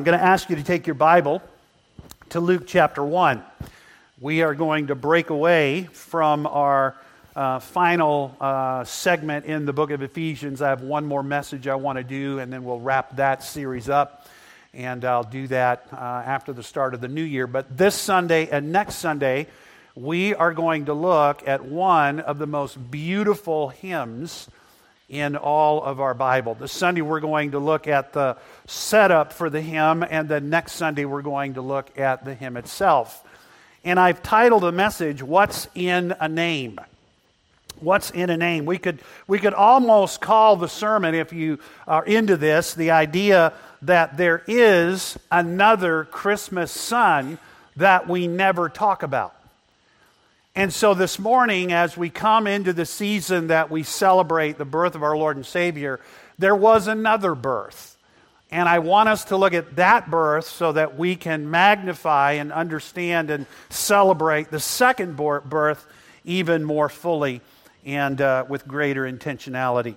I'm going to ask you to take your Bible to Luke chapter 1. We are going to break away from our uh, final uh, segment in the book of Ephesians. I have one more message I want to do, and then we'll wrap that series up. And I'll do that uh, after the start of the new year. But this Sunday and next Sunday, we are going to look at one of the most beautiful hymns in all of our Bible. This Sunday, we're going to look at the setup for the hymn, and then next Sunday, we're going to look at the hymn itself. And I've titled the message, What's in a Name? What's in a name? We could, we could almost call the sermon, if you are into this, the idea that there is another Christmas son that we never talk about. And so this morning, as we come into the season that we celebrate the birth of our Lord and Savior, there was another birth. And I want us to look at that birth so that we can magnify and understand and celebrate the second birth even more fully and uh, with greater intentionality.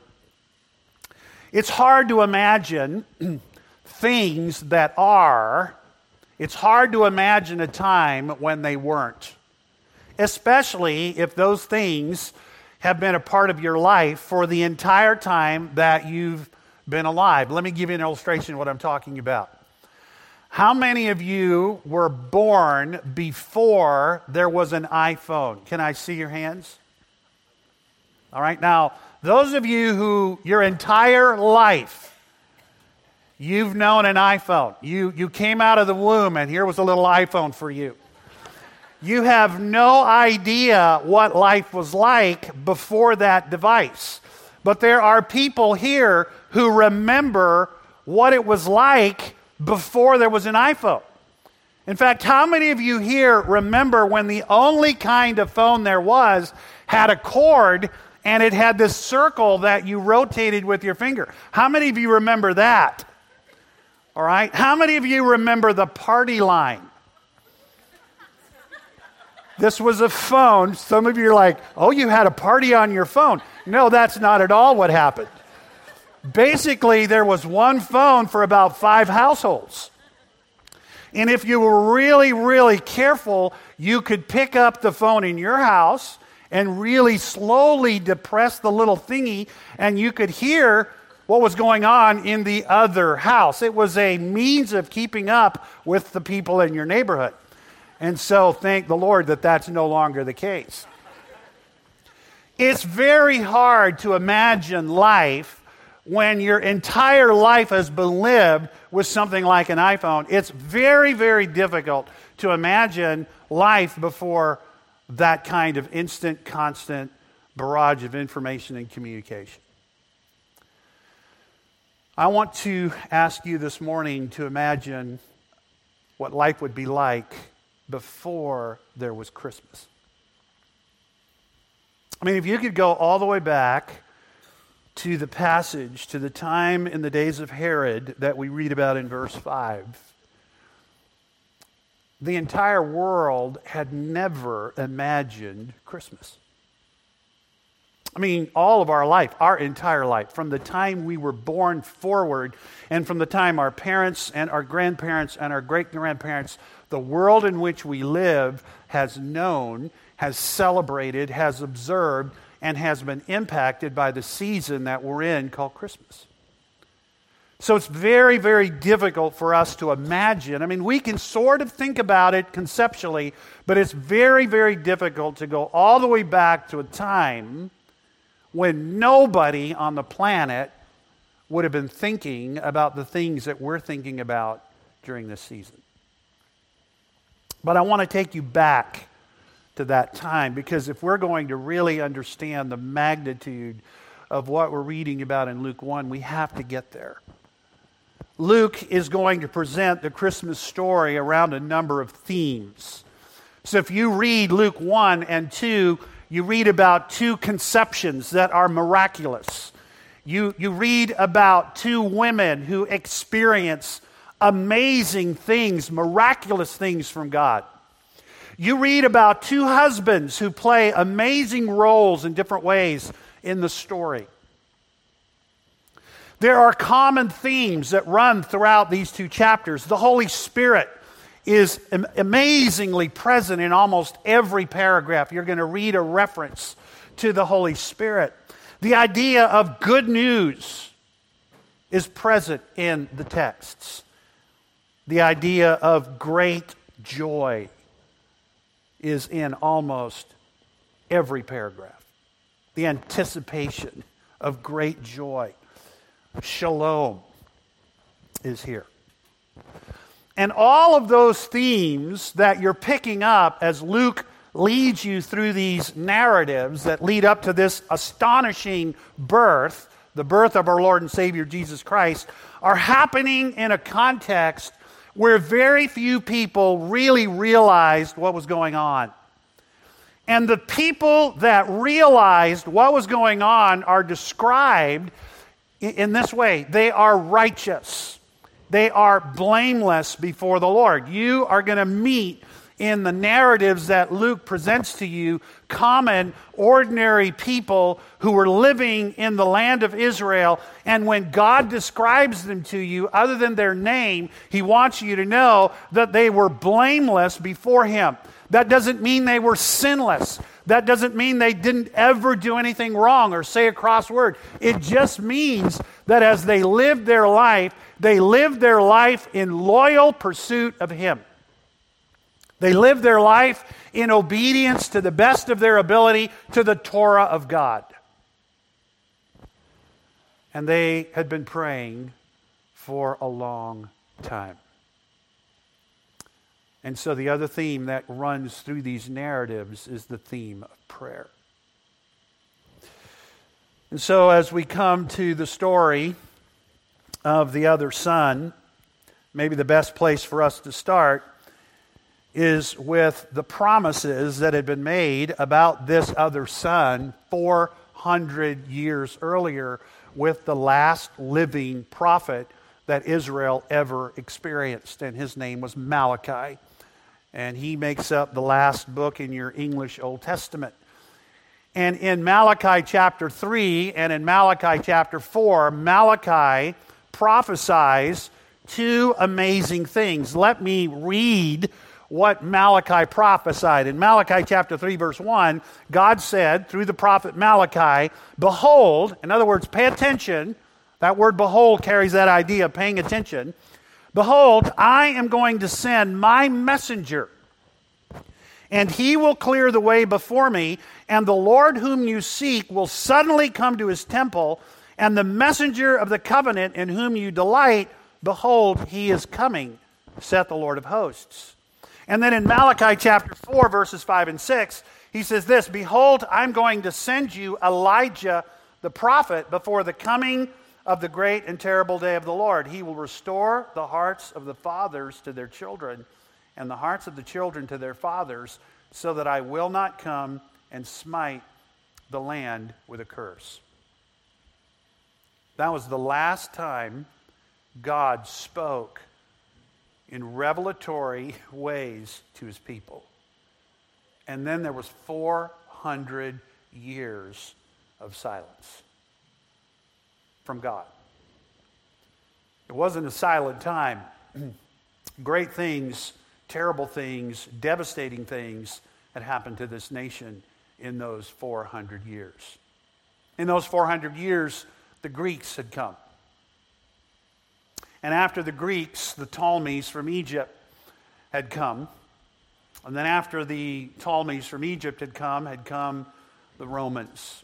It's hard to imagine things that are, it's hard to imagine a time when they weren't especially if those things have been a part of your life for the entire time that you've been alive. Let me give you an illustration of what I'm talking about. How many of you were born before there was an iPhone? Can I see your hands? All right, now, those of you who your entire life you've known an iPhone, you, you came out of the womb and here was a little iPhone for you. You have no idea what life was like before that device. But there are people here who remember what it was like before there was an iPhone. In fact, how many of you here remember when the only kind of phone there was had a cord and it had this circle that you rotated with your finger? How many of you remember that? All right. How many of you remember the party line? This was a phone. Some of you are like, oh, you had a party on your phone. No, that's not at all what happened. Basically, there was one phone for about five households. And if you were really, really careful, you could pick up the phone in your house and really slowly depress the little thingy, and you could hear what was going on in the other house. It was a means of keeping up with the people in your neighborhood. And so thank the Lord that that's no longer the case. It's very hard to imagine life when your entire life has been lived with something like an iPhone. It's very, very difficult to imagine life before that kind of instant, constant barrage of information and communication. I want to ask you this morning to imagine what life would be like before there was Christmas. I mean, if you could go all the way back to the passage, to the time in the days of Herod that we read about in verse 5, the entire world had never imagined Christmas. I mean, all of our life, our entire life, from the time we were born forward, and from the time our parents and our grandparents and our great grandparents the world in which we live has known, has celebrated, has observed, and has been impacted by the season that we're in called Christmas. So it's very, very difficult for us to imagine. I mean, we can sort of think about it conceptually, but it's very, very difficult to go all the way back to a time when nobody on the planet would have been thinking about the things that we're thinking about during this season. But I want to take you back to that time because if we're going to really understand the magnitude of what we're reading about in Luke 1, we have to get there. Luke is going to present the Christmas story around a number of themes. So if you read Luke 1 and 2, you read about two conceptions that are miraculous. You, you read about two women who experience amazing things, miraculous things from God. You read about two husbands who play amazing roles in different ways in the story. There are common themes that run throughout these two chapters. The Holy Spirit is amazingly present in almost every paragraph. You're going to read a reference to the Holy Spirit. The idea of good news is present in the texts. The idea of great joy is in almost every paragraph. The anticipation of great joy. Shalom is here. And all of those themes that you're picking up as Luke leads you through these narratives that lead up to this astonishing birth, the birth of our Lord and Savior Jesus Christ, are happening in a context where very few people really realized what was going on. And the people that realized what was going on are described in this way they are righteous, they are blameless before the Lord. You are going to meet in the narratives that Luke presents to you common, ordinary people who were living in the land of Israel. And when God describes them to you, other than their name, He wants you to know that they were blameless before Him. That doesn't mean they were sinless. That doesn't mean they didn't ever do anything wrong or say a cross word. It just means that as they lived their life, they lived their life in loyal pursuit of Him. They lived their life in obedience to the best of their ability to the Torah of God. And they had been praying for a long time. And so the other theme that runs through these narratives is the theme of prayer. And so as we come to the story of the other son, maybe the best place for us to start is with the promises that had been made about this other son 400 years earlier with the last living prophet that Israel ever experienced, and his name was Malachi. And he makes up the last book in your English Old Testament. And in Malachi chapter 3 and in Malachi chapter 4, Malachi prophesies two amazing things. Let me read what Malachi prophesied. In Malachi chapter 3, verse 1, God said through the prophet Malachi, Behold, in other words, pay attention. That word behold carries that idea of paying attention. Behold, I am going to send my messenger, and he will clear the way before me, and the Lord whom you seek will suddenly come to his temple, and the messenger of the covenant in whom you delight, behold, he is coming, saith the Lord of hosts. And then in Malachi chapter 4, verses 5 and 6, he says this Behold, I'm going to send you Elijah the prophet before the coming of the great and terrible day of the Lord. He will restore the hearts of the fathers to their children and the hearts of the children to their fathers, so that I will not come and smite the land with a curse. That was the last time God spoke in revelatory ways to his people. And then there was 400 years of silence from God. It wasn't a silent time. Great things, terrible things, devastating things had happened to this nation in those 400 years. In those 400 years, the Greeks had come. And after the Greeks, the Ptolemies from Egypt had come. And then after the Ptolemies from Egypt had come, had come the Romans.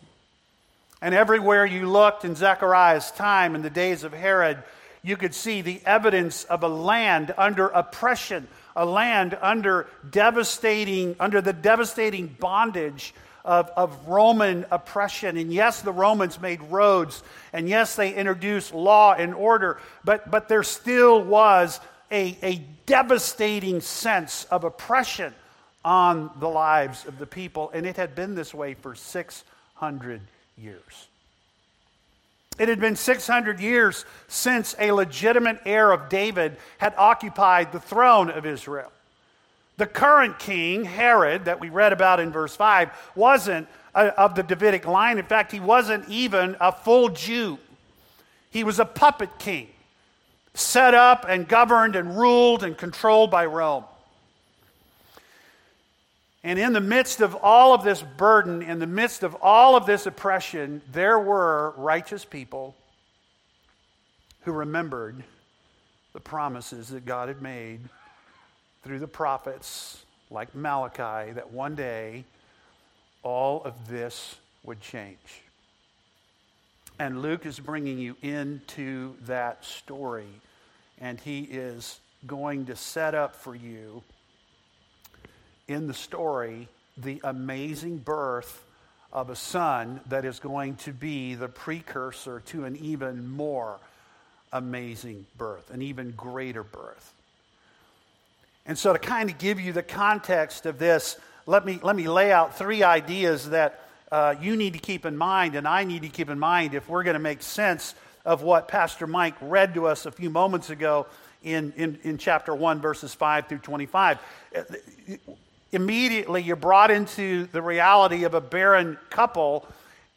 And everywhere you looked in Zechariah's time, in the days of Herod, you could see the evidence of a land under oppression, a land under devastating, under the devastating bondage of, of Roman oppression. And yes, the Romans made roads, and yes, they introduced law and order, but, but there still was a, a devastating sense of oppression on the lives of the people, and it had been this way for 600 years. It had been 600 years since a legitimate heir of David had occupied the throne of Israel. The current king, Herod, that we read about in verse 5, wasn't of the Davidic line. In fact, he wasn't even a full Jew. He was a puppet king, set up and governed and ruled and controlled by Rome. And in the midst of all of this burden, in the midst of all of this oppression, there were righteous people who remembered the promises that God had made through the prophets like Malachi that one day all of this would change. And Luke is bringing you into that story, and he is going to set up for you in the story the amazing birth of a son that is going to be the precursor to an even more amazing birth, an even greater birth. And so, to kind of give you the context of this, let me, let me lay out three ideas that uh, you need to keep in mind and I need to keep in mind if we're going to make sense of what Pastor Mike read to us a few moments ago in, in, in chapter 1, verses 5 through 25. Immediately, you're brought into the reality of a barren couple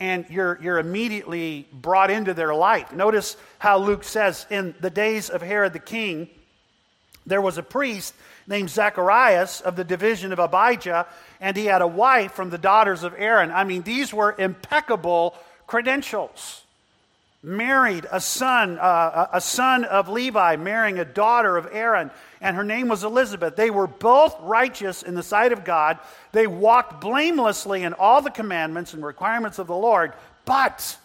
and you're, you're immediately brought into their life. Notice how Luke says, In the days of Herod the king, there was a priest named Zacharias of the division of Abijah, and he had a wife from the daughters of Aaron. I mean, these were impeccable credentials married a son, uh, a son of Levi, marrying a daughter of Aaron, and her name was Elizabeth. They were both righteous in the sight of God. They walked blamelessly in all the commandments and requirements of the Lord, but,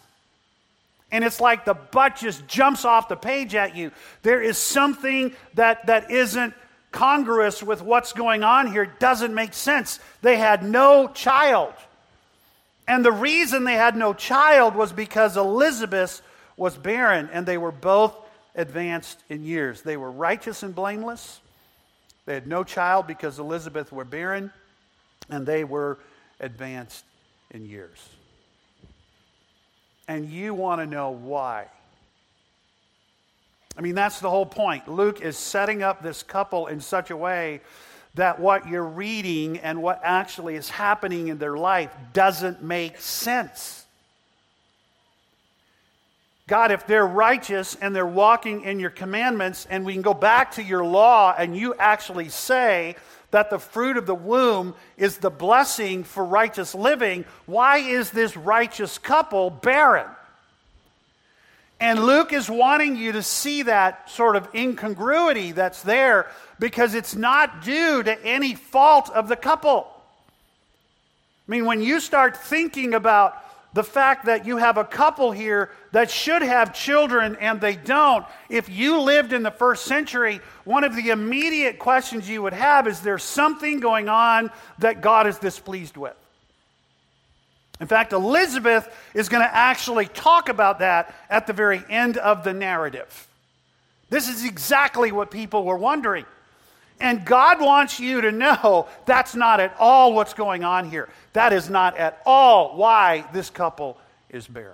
and it's like the but just jumps off the page at you. There is something that, that isn't congruous with what's going on here, doesn't make sense. They had no child. And the reason they had no child was because Elizabeth was barren, and they were both advanced in years. They were righteous and blameless. They had no child because Elizabeth were barren, and they were advanced in years. And you want to know why. I mean, that's the whole point. Luke is setting up this couple in such a way that what you're reading and what actually is happening in their life doesn't make sense. God, if they're righteous and they're walking in your commandments, and we can go back to your law, and you actually say that the fruit of the womb is the blessing for righteous living, why is this righteous couple barren? And Luke is wanting you to see that sort of incongruity that's there because it's not due to any fault of the couple. I mean, when you start thinking about the fact that you have a couple here that should have children and they don't. If you lived in the first century, one of the immediate questions you would have is there something going on that God is displeased with? In fact, Elizabeth is going to actually talk about that at the very end of the narrative. This is exactly what people were wondering. And God wants you to know that's not at all what's going on here. That is not at all why this couple is barren.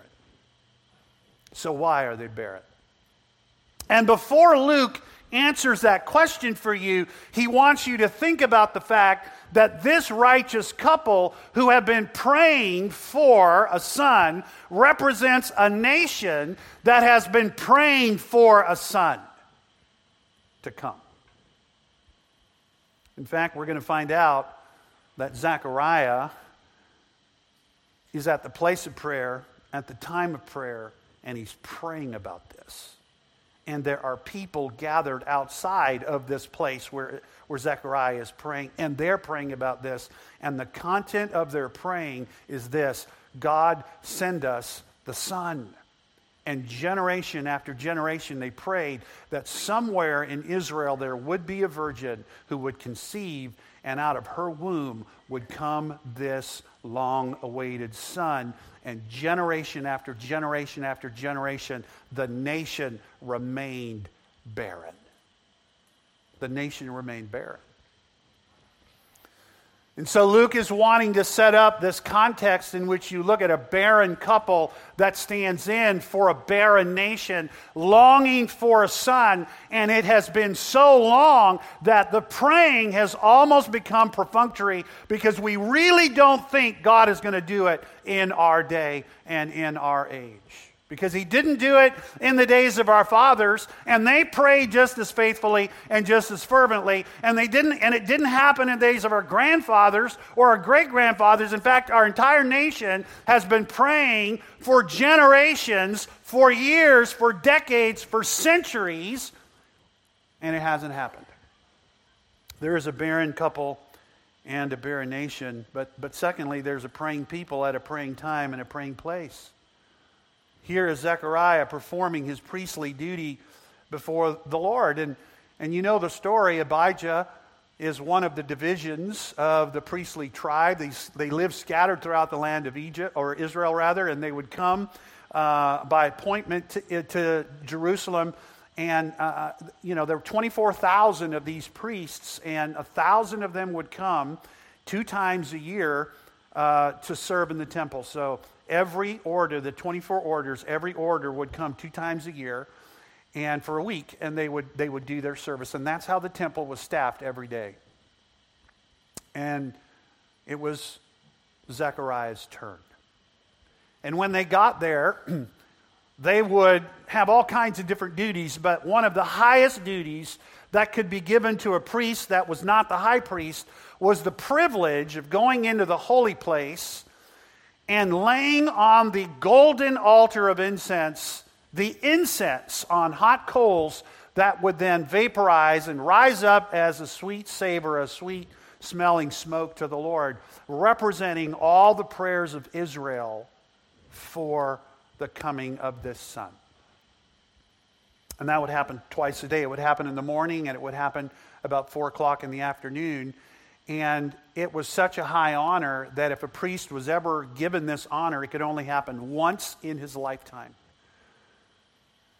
So, why are they barren? And before Luke answers that question for you, he wants you to think about the fact that this righteous couple who have been praying for a son represents a nation that has been praying for a son to come. In fact, we're going to find out that Zechariah is at the place of prayer, at the time of prayer, and he's praying about this. And there are people gathered outside of this place where, where Zechariah is praying, and they're praying about this. And the content of their praying is this God, send us the Son. And generation after generation, they prayed that somewhere in Israel there would be a virgin who would conceive, and out of her womb would come this long awaited son. And generation after generation after generation, the nation remained barren. The nation remained barren. And so Luke is wanting to set up this context in which you look at a barren couple that stands in for a barren nation, longing for a son. And it has been so long that the praying has almost become perfunctory because we really don't think God is going to do it in our day and in our age because he didn't do it in the days of our fathers and they prayed just as faithfully and just as fervently and they didn't and it didn't happen in the days of our grandfathers or our great grandfathers in fact our entire nation has been praying for generations for years for decades for centuries and it hasn't happened. There is a barren couple and a barren nation but but secondly there's a praying people at a praying time and a praying place here is Zechariah performing his priestly duty before the Lord. And, and you know the story Abijah is one of the divisions of the priestly tribe. They, they live scattered throughout the land of Egypt, or Israel rather, and they would come uh, by appointment to, uh, to Jerusalem. And, uh, uh you know, there were 24,000 of these priests, and a thousand of them would come two times a year uh, to serve in the temple. So every order, the 24 orders, every order would come two times a year and for a week, and they would, they would do their service. And that's how the temple was staffed every day. And it was Zechariah's turn. And when they got there, they would have all kinds of different duties, but one of the highest duties that could be given to a priest that was not the high priest was the privilege of going into the holy place and laying on the golden altar of incense the incense on hot coals that would then vaporize and rise up as a sweet savor, a sweet smelling smoke to the Lord, representing all the prayers of Israel for the coming of this Son. And that would happen twice a day. It would happen in the morning and it would happen about 4 o'clock in the afternoon. And it was such a high honor that if a priest was ever given this honor, it could only happen once in his lifetime.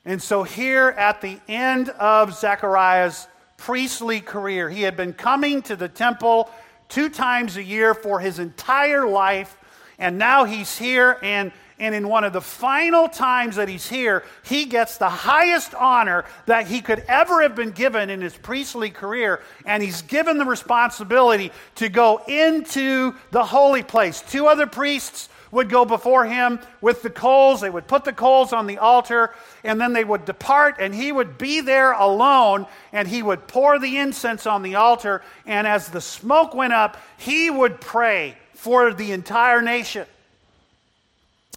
And so, here at the end of Zechariah's priestly career, he had been coming to the temple two times a year for his entire life, and now he's here, and and in one of the final times that he's here, he gets the highest honor that he could ever have been given in his priestly career. And he's given the responsibility to go into the holy place. Two other priests would go before him with the coals. They would put the coals on the altar, and then they would depart, and he would be there alone, and he would pour the incense on the altar. And as the smoke went up, he would pray for the entire nation.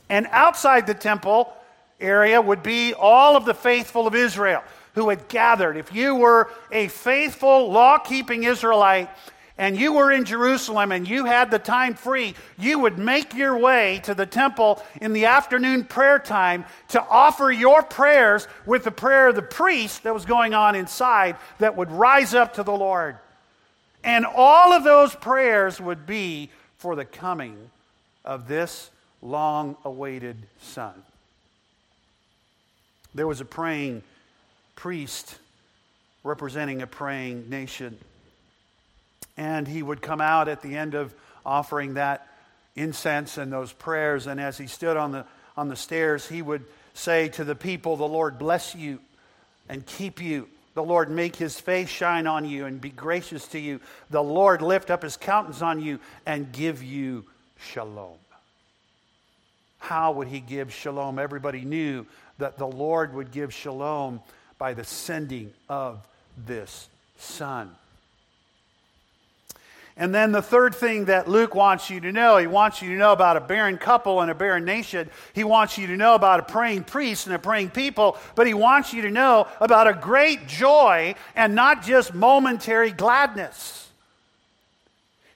And outside the temple area would be all of the faithful of Israel who had gathered. If you were a faithful, law keeping Israelite and you were in Jerusalem and you had the time free, you would make your way to the temple in the afternoon prayer time to offer your prayers with the prayer of the priest that was going on inside that would rise up to the Lord. And all of those prayers would be for the coming of this long awaited son. There was a praying priest representing a praying nation. And he would come out at the end of offering that incense and those prayers. And as he stood on the, on the stairs, he would say to the people, The Lord bless you and keep you. The Lord make his face shine on you and be gracious to you. The Lord lift up his countenance on you and give you shalom. How would he give shalom? Everybody knew that the Lord would give shalom by the sending of this Son. And then the third thing that Luke wants you to know, he wants you to know about a barren couple and a barren nation. He wants you to know about a praying priest and a praying people, but he wants you to know about a great joy and not just momentary gladness.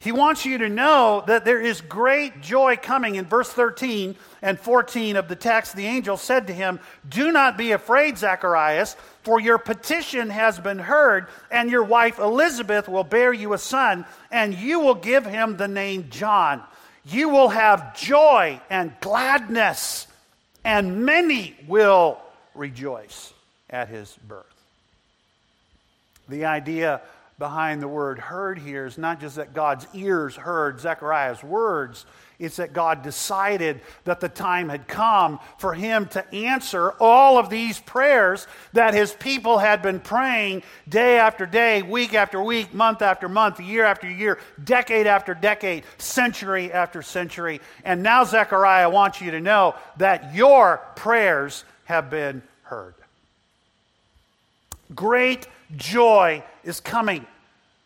He wants you to know that there is great joy coming. In verse 13 and 14 of the text, the angel said to him, Do not be afraid, Zacharias, for your petition has been heard, and your wife Elizabeth will bear you a son, and you will give him the name John. You will have joy and gladness, and many will rejoice at his birth. The idea behind the word heard here is not just that God's ears heard Zechariah's words, it's that God decided that the time had come for him to answer all of these prayers that his people had been praying day after day, week after week, month after month, year after year, decade after decade, century after century. And now Zechariah wants you to know that your prayers have been heard. Great joy is coming.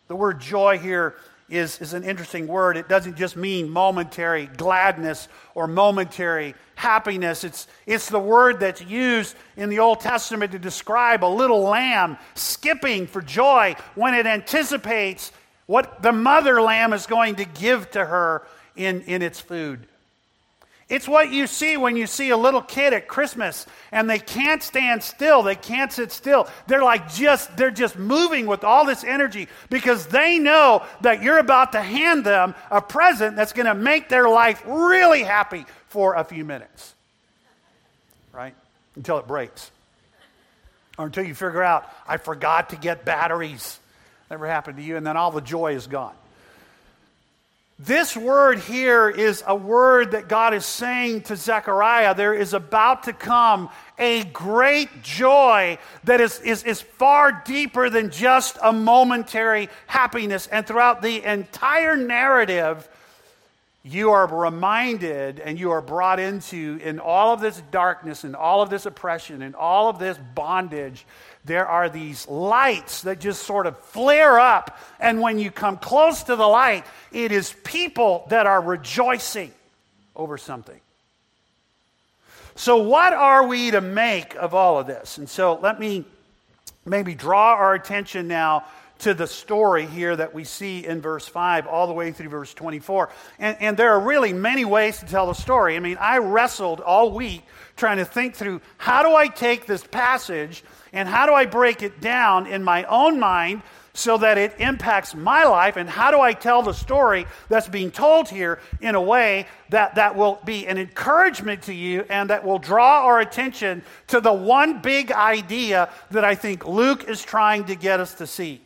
The word joy here is, is an interesting word. It doesn't just mean momentary gladness or momentary happiness. It's, it's the word that's used in the Old Testament to describe a little lamb skipping for joy when it anticipates what the mother lamb is going to give to her in, in its food. It's what you see when you see a little kid at Christmas and they can't stand still. They can't sit still. They're like just, they're just moving with all this energy because they know that you're about to hand them a present that's going to make their life really happy for a few minutes. Right? Until it breaks. Or until you figure out, I forgot to get batteries. Never happened to you. And then all the joy is gone. This word here is a word that God is saying to Zechariah. There is about to come a great joy that is, is, is far deeper than just a momentary happiness. And throughout the entire narrative, you are reminded and you are brought into, in all of this darkness and all of this oppression and all of this bondage, there are these lights that just sort of flare up. And when you come close to the light, it is people that are rejoicing over something. So, what are we to make of all of this? And so, let me maybe draw our attention now to the story here that we see in verse 5 all the way through verse 24. And, and, there are really many ways to tell the story. I mean, I wrestled all week trying to think through how do I take this passage and how do I break it down in my own mind so that it impacts my life and how do I tell the story that's being told here in a way that, that will be an encouragement to you and that will draw our attention to the one big idea that I think Luke is trying to get us to see.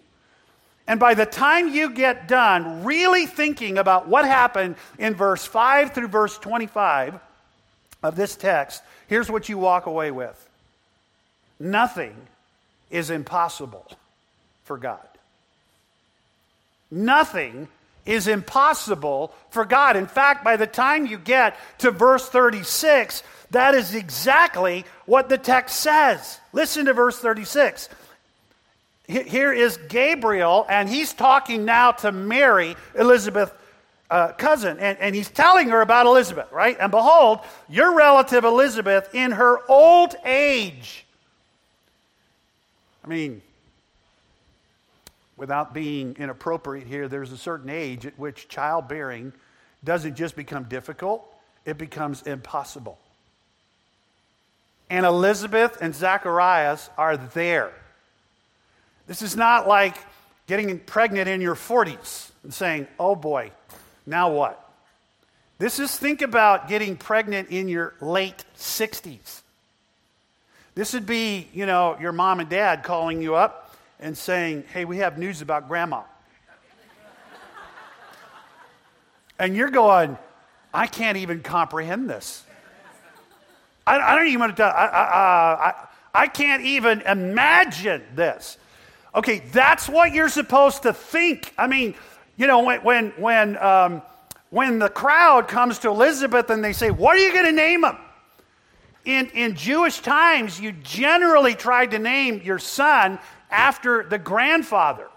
And by the time you get done really thinking about what happened in verse 5 through verse 25 of this text, here's what you walk away with nothing is impossible for God. Nothing is impossible for God. In fact, by the time you get to verse 36, that is exactly what the text says. Listen to verse 36 here is Gabriel, and he's talking now to Mary, Elizabeth's uh, cousin, and, and he's telling her about Elizabeth, right? And behold, your relative Elizabeth, in her old age, I mean, without being inappropriate here, there's a certain age at which childbearing doesn't just become difficult, it becomes impossible. And Elizabeth and Zacharias are there. This is not like getting pregnant in your 40s and saying, oh boy, now what? This is think about getting pregnant in your late 60s. This would be, you know, your mom and dad calling you up and saying, hey, we have news about grandma. and you're going, I can't even comprehend this. I, I don't even want to, I, I, I, I can't even imagine this. Okay, that's what you're supposed to think. I mean, you know, when, when, when, um, when the crowd comes to Elizabeth and they say, What are you going to name him? In, in Jewish times, you generally tried to name your son after the grandfather.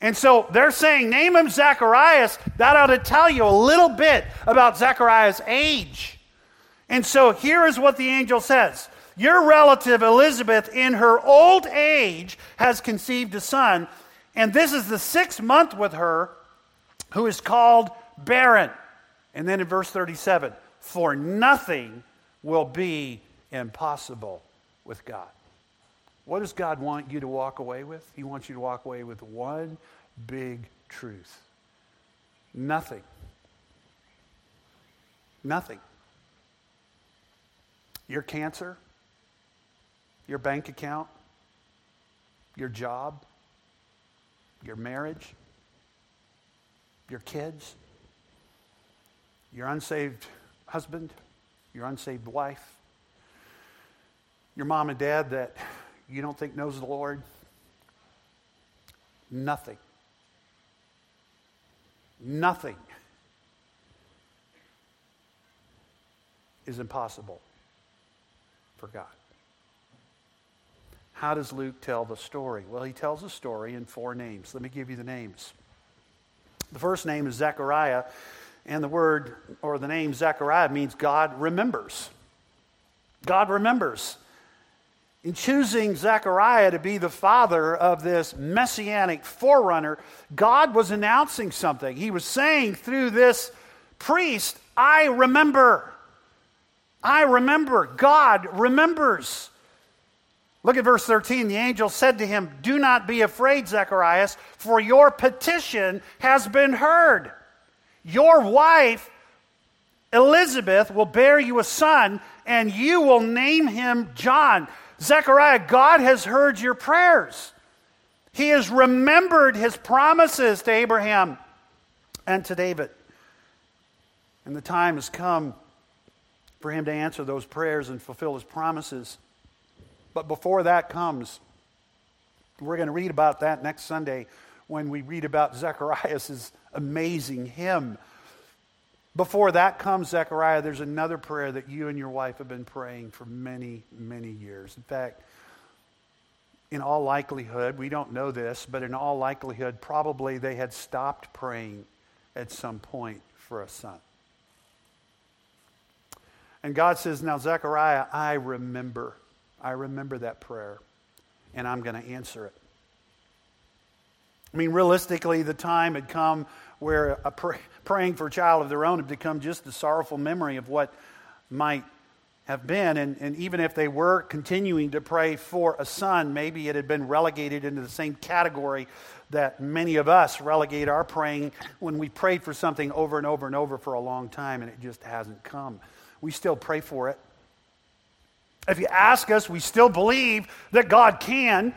And so they're saying, name him Zacharias. That ought to tell you a little bit about Zacharias' age. And so here is what the angel says your relative Elizabeth, in her old age, has conceived a son, and this is the sixth month with her, who is called barren. And then in verse 37, for nothing will be impossible with God. What does God want you to walk away with? He wants you to walk away with one big truth nothing. Nothing. Your cancer, your bank account, your job, your marriage, your kids, your unsaved husband, your unsaved wife, your mom and dad that you don't think knows the Lord. Nothing. Nothing is impossible for God. How does Luke tell the story? Well, he tells the story in four names. Let me give you the names. The first name is Zechariah, and the word or the name Zechariah means God remembers. God remembers. In choosing Zechariah to be the father of this messianic forerunner, God was announcing something. He was saying through this priest, I remember. I remember. God remembers. Look at verse 13. The angel said to him, Do not be afraid, Zacharias, for your petition has been heard. Your wife, Elizabeth, will bear you a son, and you will name him John. Zechariah, God has heard your prayers. He has remembered his promises to Abraham and to David. And the time has come for him to answer those prayers and fulfill his promises. But before that comes, we're going to read about that next Sunday when we read about Zechariah's amazing hymn. Before that comes, Zechariah, there's another prayer that you and your wife have been praying for many, many years. In fact, in all likelihood, we don't know this, but in all likelihood, probably they had stopped praying at some point for a son. And God says, Now, Zechariah, I remember. I remember that prayer, and I'm going to answer it. I mean, realistically, the time had come where pray, praying for a child of their own had become just a sorrowful memory of what might have been. And, and even if they were continuing to pray for a son, maybe it had been relegated into the same category that many of us relegate our praying when we prayed for something over and over and over for a long time and it just hasn't come. We still pray for it. If you ask us, we still believe that God can.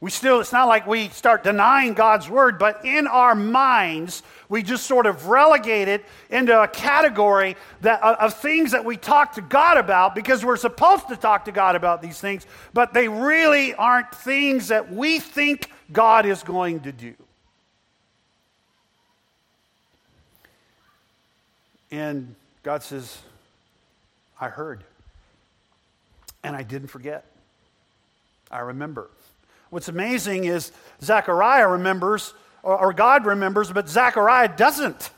We still, it's not like we start denying God's word, but in our minds, we just sort of relegate it into a category that, uh, of things that we talk to God about because we're supposed to talk to God about these things, but they really aren't things that we think God is going to do. And God says, I heard. And I didn't forget. I remember. What's amazing is Zechariah remembers, or, God remembers, but Zechariah doesn't.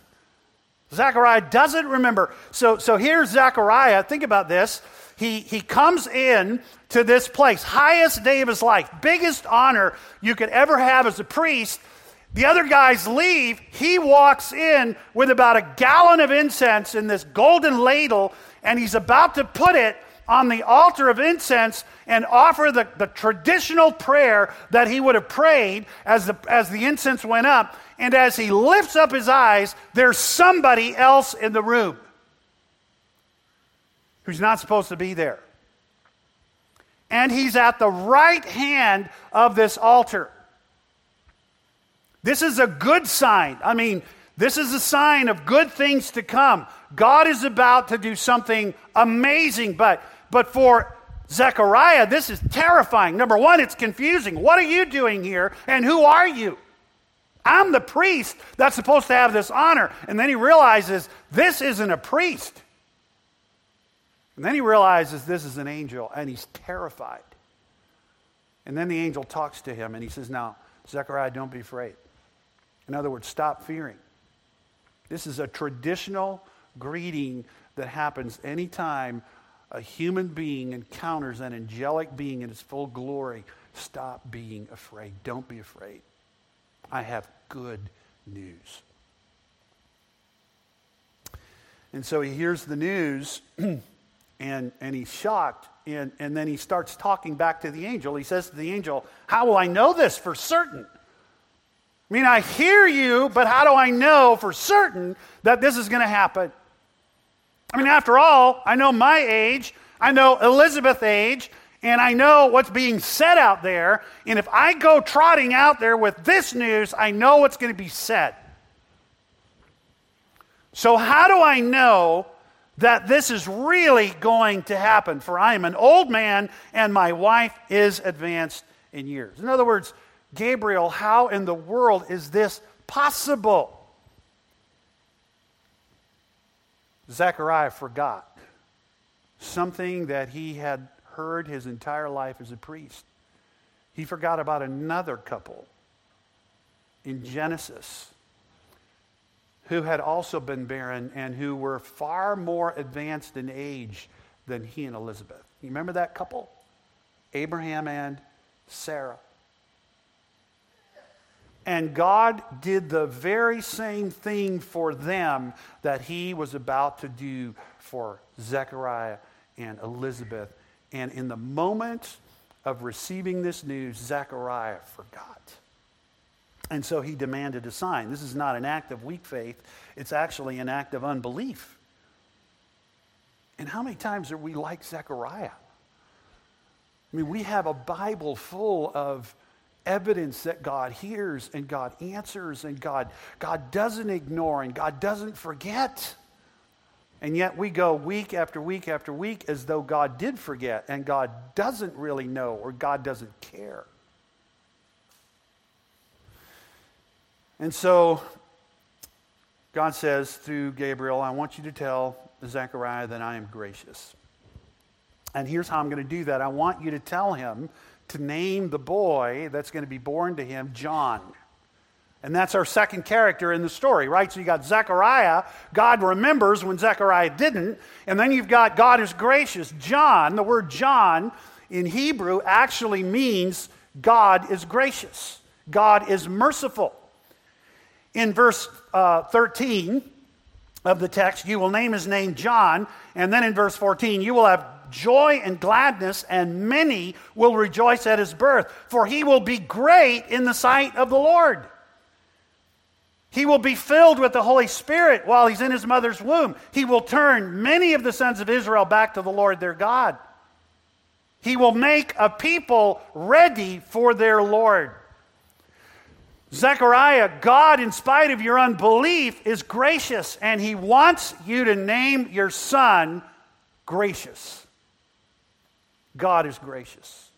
Zechariah doesn't remember. So, so here's Zechariah. Think about this. He, he comes in to this place, highest day of his life, biggest honor you could ever have as a priest. The other guys leave. He walks in with about a gallon of incense in this golden ladle, and he's about to put it on the altar of incense and offer the, the traditional prayer that he would have prayed as the, as the incense went up. And as he lifts up his eyes, there's somebody else in the room who's not supposed to be there. And he's at the right hand of this altar. This is a good sign. I mean, this is a sign of good things to come. God is about to do something amazing, but but for Zechariah, this is terrifying. Number one, it's confusing. What are you doing here, and who are you? I'm the priest that's supposed to have this honor. And then he realizes this isn't a priest. And then he realizes this is an angel, and he's terrified. And then the angel talks to him, and he says, Now, Zechariah, don't be afraid. In other words, stop fearing. This is a traditional greeting that happens anytime a human being encounters an angelic being in its full glory, stop being afraid. Don't be afraid. I have good news. And so he hears the news and, and he's shocked. And, and then he starts talking back to the angel. He says to the angel, How will I know this for certain? I mean, I hear you, but how do I know for certain that this is going to happen? I mean, after all, I know my age, I know Elizabeth's age, And I know what's being said out there. And if I go trotting out there with this news, I know what's going to be said. So, how do I know that this is really going to happen? For I am an old man and my wife is advanced in years. In other words, Gabriel, how in the world is this possible? Zechariah forgot something that he had heard his entire life as a priest. He forgot about another couple in Genesis who had also been barren and who were far more advanced in age than he and Elizabeth. You remember that couple? Abraham and Sarah. And God did the very same thing for them that he was about to do for Zechariah and Elizabeth. And in the moment of receiving this news, Zechariah forgot. And so he demanded a sign. This is not an act of weak faith, it's actually an act of unbelief. And how many times are we like Zechariah? I mean, we have a Bible full of evidence that God hears and God answers and God, God doesn't ignore and God doesn't forget. And yet we go week after week after week as though God did forget and God doesn't really know or God doesn't care. And so God says through Gabriel, I want you to tell Zechariah that I am gracious. And here's how I'm going to do that I want you to tell him to name the boy that's going to be born to him John. And that's our second character in the story, right? So you got Zechariah. God remembers when Zechariah didn't. And then you've got God is gracious. John, the word John in Hebrew actually means God is gracious, God is merciful. In verse uh, 13 of the text, you will name his name John. And then in verse 14, you will have joy and gladness, and many will rejoice at his birth, for he will be great in the sight of the Lord. He will be filled with the Holy Spirit while he's in his mother's womb. He will turn many of the sons of Israel back to the Lord their God. He will make a people ready for their Lord. Zechariah, God, in spite of your unbelief, is gracious, and he wants you to name your son gracious. God is gracious.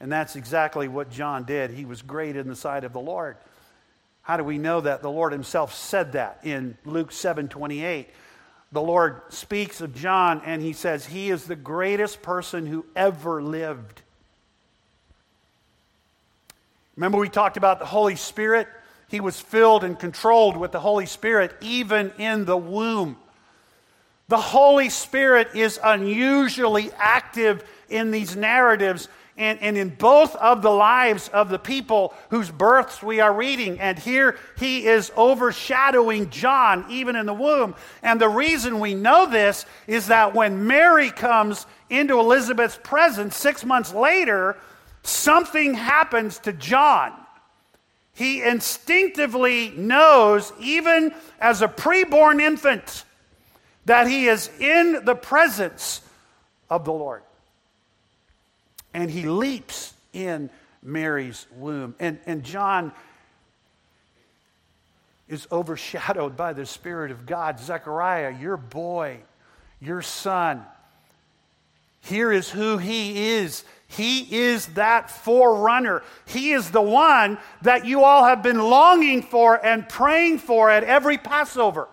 And that's exactly what John did. He was great in the sight of the Lord. How do we know that? The Lord himself said that in Luke 7 28. The Lord speaks of John and he says, He is the greatest person who ever lived. Remember, we talked about the Holy Spirit? He was filled and controlled with the Holy Spirit even in the womb. The Holy Spirit is unusually active in these narratives and, and in both of the lives of the people whose births we are reading. And here he is overshadowing John even in the womb. And the reason we know this is that when Mary comes into Elizabeth's presence six months later, something happens to John. He instinctively knows, even as a preborn infant, that he is in the presence of the Lord and he leaps in Mary's womb. And, and John is overshadowed by the Spirit of God. Zechariah, your boy, your son, here is who he is. He is that forerunner. He is the one that you all have been longing for and praying for at every Passover.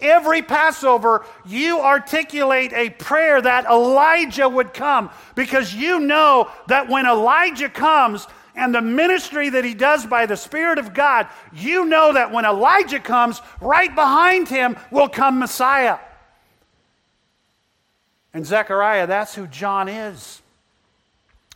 Every Passover, you articulate a prayer that Elijah would come because you know that when Elijah comes and the ministry that he does by the Spirit of God, you know that when Elijah comes, right behind him will come Messiah. And Zechariah, that's who John is.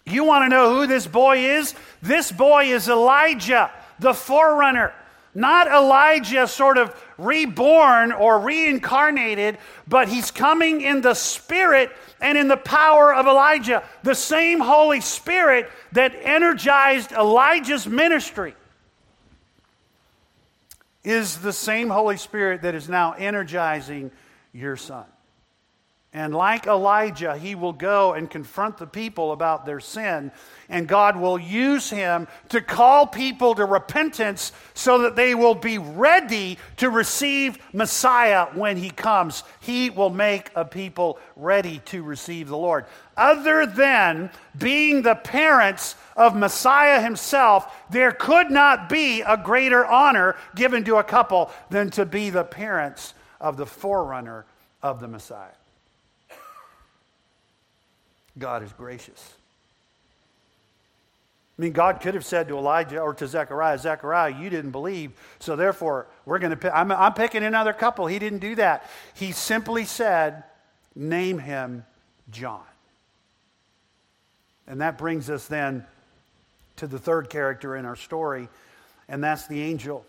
You want to know who this boy is? This boy is Elijah, the forerunner. Not Elijah sort of reborn or reincarnated, but he's coming in the spirit and in the power of Elijah. The same Holy Spirit that energized Elijah's ministry is the same Holy Spirit that is now energizing your son. And like Elijah, he will go and confront the people about their sin. And God will use him to call people to repentance so that they will be ready to receive Messiah when he comes. He will make a people ready to receive the Lord. Other than being the parents of Messiah himself, there could not be a greater honor given to a couple than to be the parents of the forerunner of the Messiah. God is gracious. I mean, God could have said to Elijah or to Zechariah, Zechariah, you didn't believe, so therefore we're going to pick, I'm, I'm picking another couple. He didn't do that. He simply said, name him John. And that brings us then to the third character in our story, and that's the angel.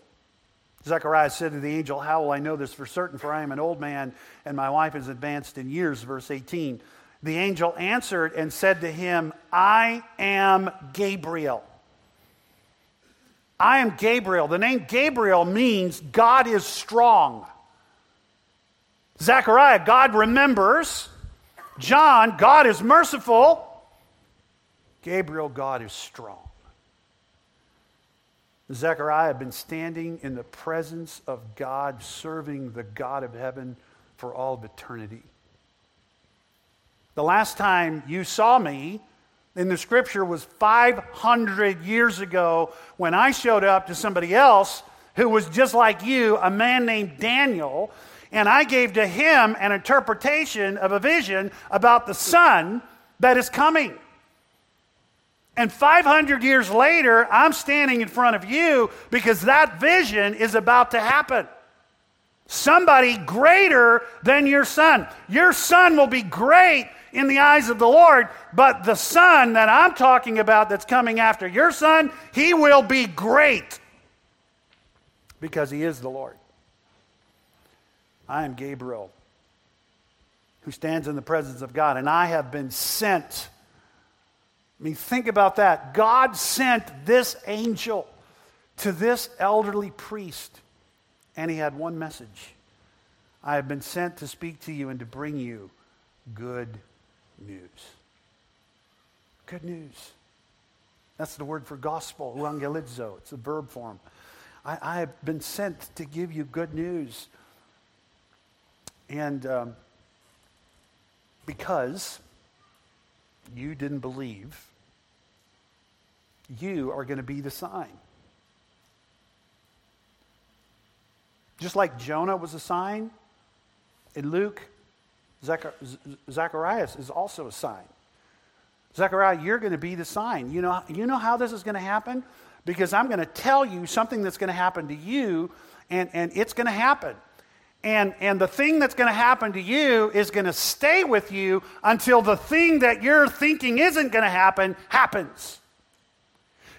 Zechariah said to the angel, How will I know this for certain? For I am an old man, and my wife is advanced in years. Verse 18. The angel answered and said to him, I am Gabriel. I am Gabriel. The name Gabriel means God is strong. Zechariah, God remembers. John, God is merciful. Gabriel, God is strong. Zechariah had been standing in the presence of God, serving the God of heaven for all of eternity. The last time you saw me in the scripture was 500 years ago when I showed up to somebody else who was just like you, a man named Daniel, and I gave to him an interpretation of a vision about the son that is coming. And 500 years later, I'm standing in front of you because that vision is about to happen. Somebody greater than your son. Your son will be great in the eyes of the Lord, but the son that I'm talking about that's coming after your son, he will be great because he is the Lord. I am Gabriel who stands in the presence of God, and I have been sent. I mean, think about that. God sent this angel to this elderly priest, and he had one message I have been sent to speak to you and to bring you good news. Good news. That's the word for gospel, evangelizo. It's a verb form. I, I have been sent to give you good news. And um, because you didn't believe, you are going to be the sign. Just like Jonah was a sign in Luke Zacharias is also a sign. Zechariah, you're going to be the sign. You know, you know how this is going to happen? Because I'm going to tell you something that's going to happen to you, and, and it's going to happen. And, and the thing that's going to happen to you is going to stay with you until the thing that you're thinking isn't going to happen happens.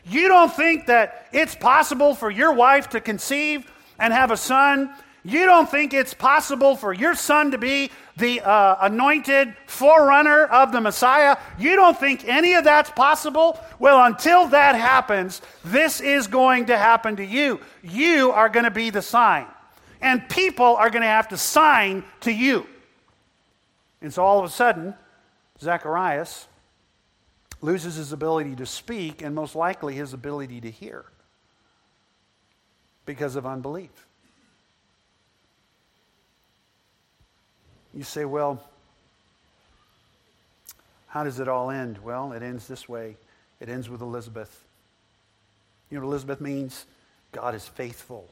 You don't think that it's possible for your wife to conceive and have a son you don't think it's possible for your son to be the uh, anointed forerunner of the Messiah? You don't think any of that's possible? Well, until that happens, this is going to happen to you. You are going to be the sign. And people are going to have to sign to you. And so all of a sudden, Zacharias loses his ability to speak and most likely his ability to hear because of unbelief. You say, well, how does it all end? Well, it ends this way it ends with Elizabeth. You know what Elizabeth means? God is faithful.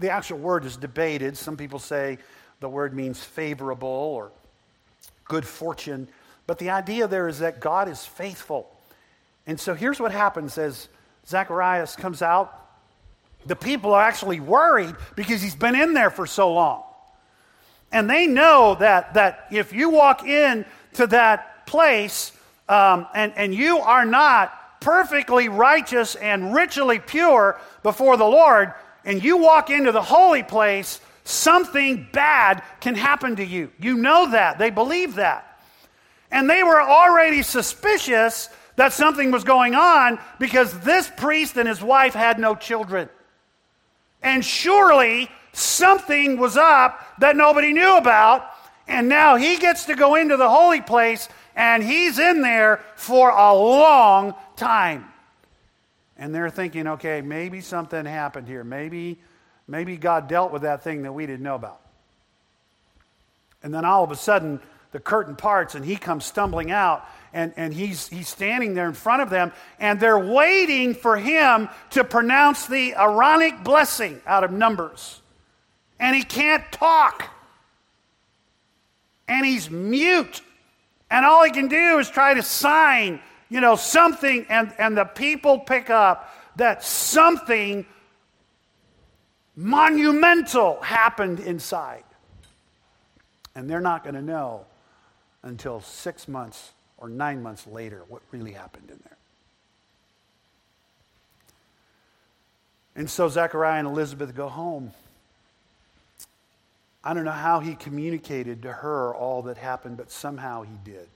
The actual word is debated. Some people say the word means favorable or good fortune. But the idea there is that God is faithful. And so here's what happens as Zacharias comes out the people are actually worried because he's been in there for so long. And they know that, that if you walk in to that place um, and, and you are not perfectly righteous and ritually pure before the Lord, and you walk into the holy place, something bad can happen to you. You know that. They believe that. And they were already suspicious that something was going on because this priest and his wife had no children. And surely something was up that nobody knew about. And now he gets to go into the holy place and he's in there for a long time. And they're thinking, okay, maybe something happened here. Maybe, maybe God dealt with that thing that we didn't know about. And then all of a sudden, the curtain parts and he comes stumbling out and, and he's, he's standing there in front of them and they're waiting for him to pronounce the Aaronic blessing out of Numbers. And he can't talk. And he's mute. And all he can do is try to sign, you know, something. And, and the people pick up that something monumental happened inside. And they're not going to know until six months or nine months later what really happened in there. And so Zechariah and Elizabeth go home. I don't know how he communicated to her all that happened, but somehow he did.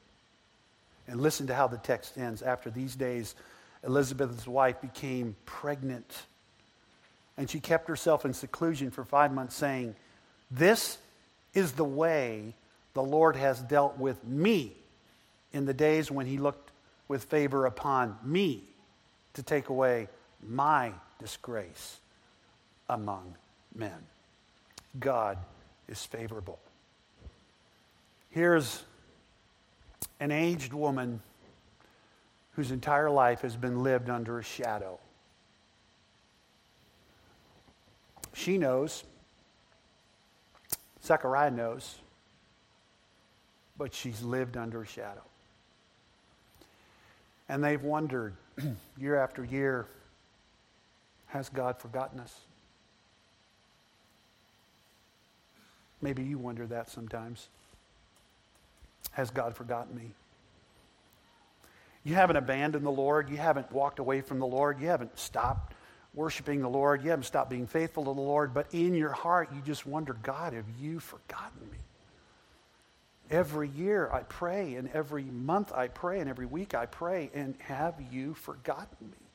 And listen to how the text ends. After these days, Elizabeth's wife became pregnant. And she kept herself in seclusion for five months, saying, This is the way the Lord has dealt with me in the days when he looked with favor upon me to take away my disgrace among men. God is favorable. Here's an aged woman whose entire life has been lived under a shadow. She knows, Zechariah knows, but she's lived under a shadow. And they've wondered year after year has God forgotten us? Maybe you wonder that sometimes. Has God forgotten me? You haven't abandoned the Lord. You haven't walked away from the Lord. You haven't stopped worshiping the Lord. You haven't stopped being faithful to the Lord. But in your heart, you just wonder, God, have you forgotten me? Every year I pray, and every month I pray, and every week I pray, and have you forgotten me?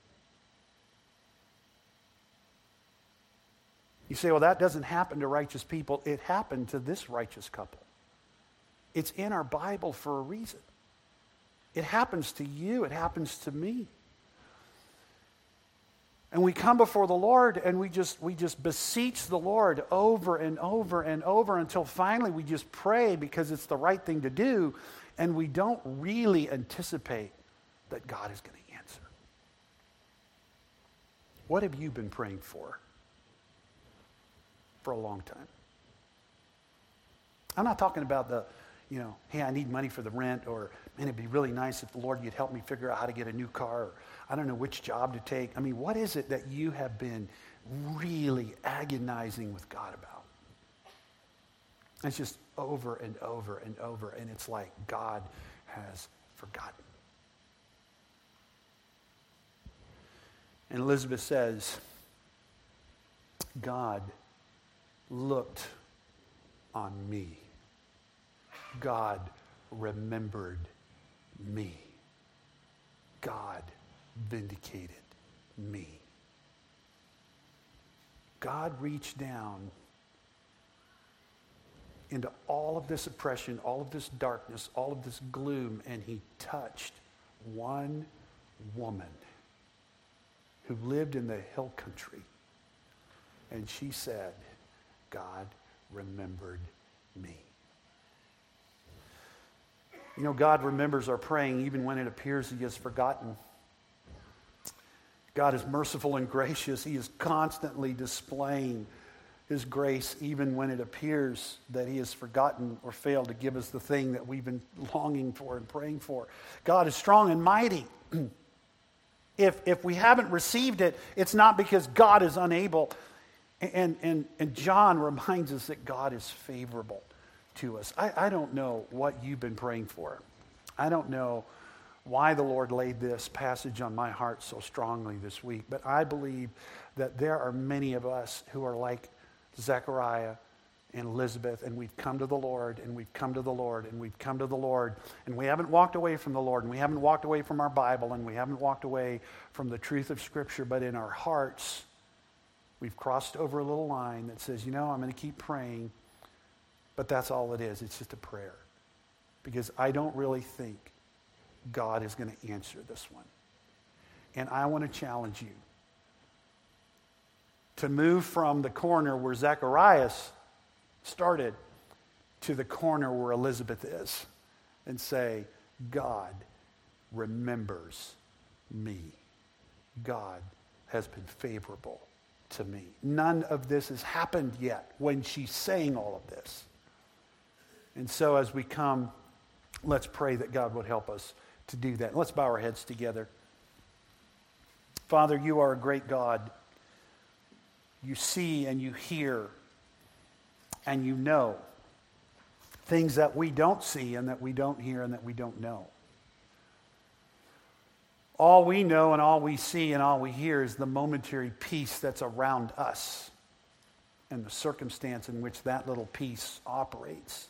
You say, well, that doesn't happen to righteous people. It happened to this righteous couple. It's in our Bible for a reason. It happens to you, it happens to me. And we come before the Lord and we just, we just beseech the Lord over and over and over until finally we just pray because it's the right thing to do. And we don't really anticipate that God is going to answer. What have you been praying for for a long time? I'm not talking about the, you know, hey, I need money for the rent, or man, it'd be really nice if the Lord you'd help me figure out how to get a new car, or I don't know which job to take. I mean, what is it that you have been really agonizing with God about? It's just over and over and over, and it's like God has forgotten. And Elizabeth says, God looked on me. God remembered me. God vindicated me. God reached down into all of this oppression, all of this darkness, all of this gloom, and he touched one woman who lived in the hill country. And she said, God remembered me. You know, God remembers our praying even when it appears he has forgotten. God is merciful and gracious. He is constantly displaying his grace even when it appears that he has forgotten or failed to give us the thing that we've been longing for and praying for. God is strong and mighty. if, if we haven't received it, it's not because God is unable. And, and, and John reminds us that God is favorable to us. I, I don't know what you've been praying for. I don't know why the Lord laid this passage on my heart so strongly this week, but I believe that there are many of us who are like Zechariah and Elizabeth, and we've come to the Lord, and we've come to the Lord, and we've come to the Lord, and we haven't walked away from the Lord, and we haven't walked away from our Bible, and we haven't walked away from the truth of Scripture, but in our hearts, We've crossed over a little line that says, you know, I'm going to keep praying, but that's all it is. It's just a prayer. Because I don't really think God is going to answer this one. And I want to challenge you to move from the corner where Zacharias started to the corner where Elizabeth is and say, God remembers me. God has been favorable to me. None of this has happened yet when she's saying all of this. And so as we come, let's pray that God would help us to do that. Let's bow our heads together. Father, you are a great God. You see and you hear and you know things that we don't see and that we don't hear and that we don't know. All we know and all we see and all we hear is the momentary peace that's around us and the circumstance in which that little peace operates.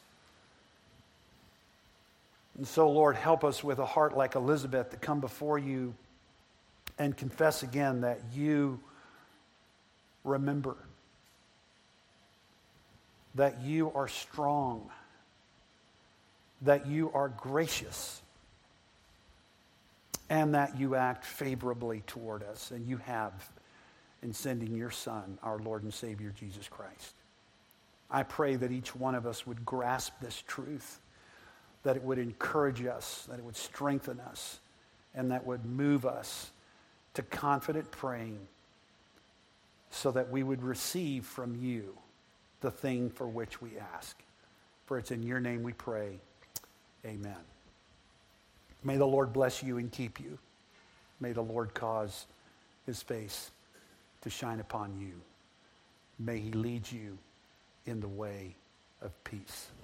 And so, Lord, help us with a heart like Elizabeth to come before you and confess again that you remember, that you are strong, that you are gracious, and that you act favorably toward us, and you have in sending your Son, our Lord and Savior, Jesus Christ. I pray that each one of us would grasp this truth that it would encourage us, that it would strengthen us, and that would move us to confident praying so that we would receive from you the thing for which we ask. For it's in your name we pray. Amen. May the Lord bless you and keep you. May the Lord cause his face to shine upon you. May he lead you in the way of peace.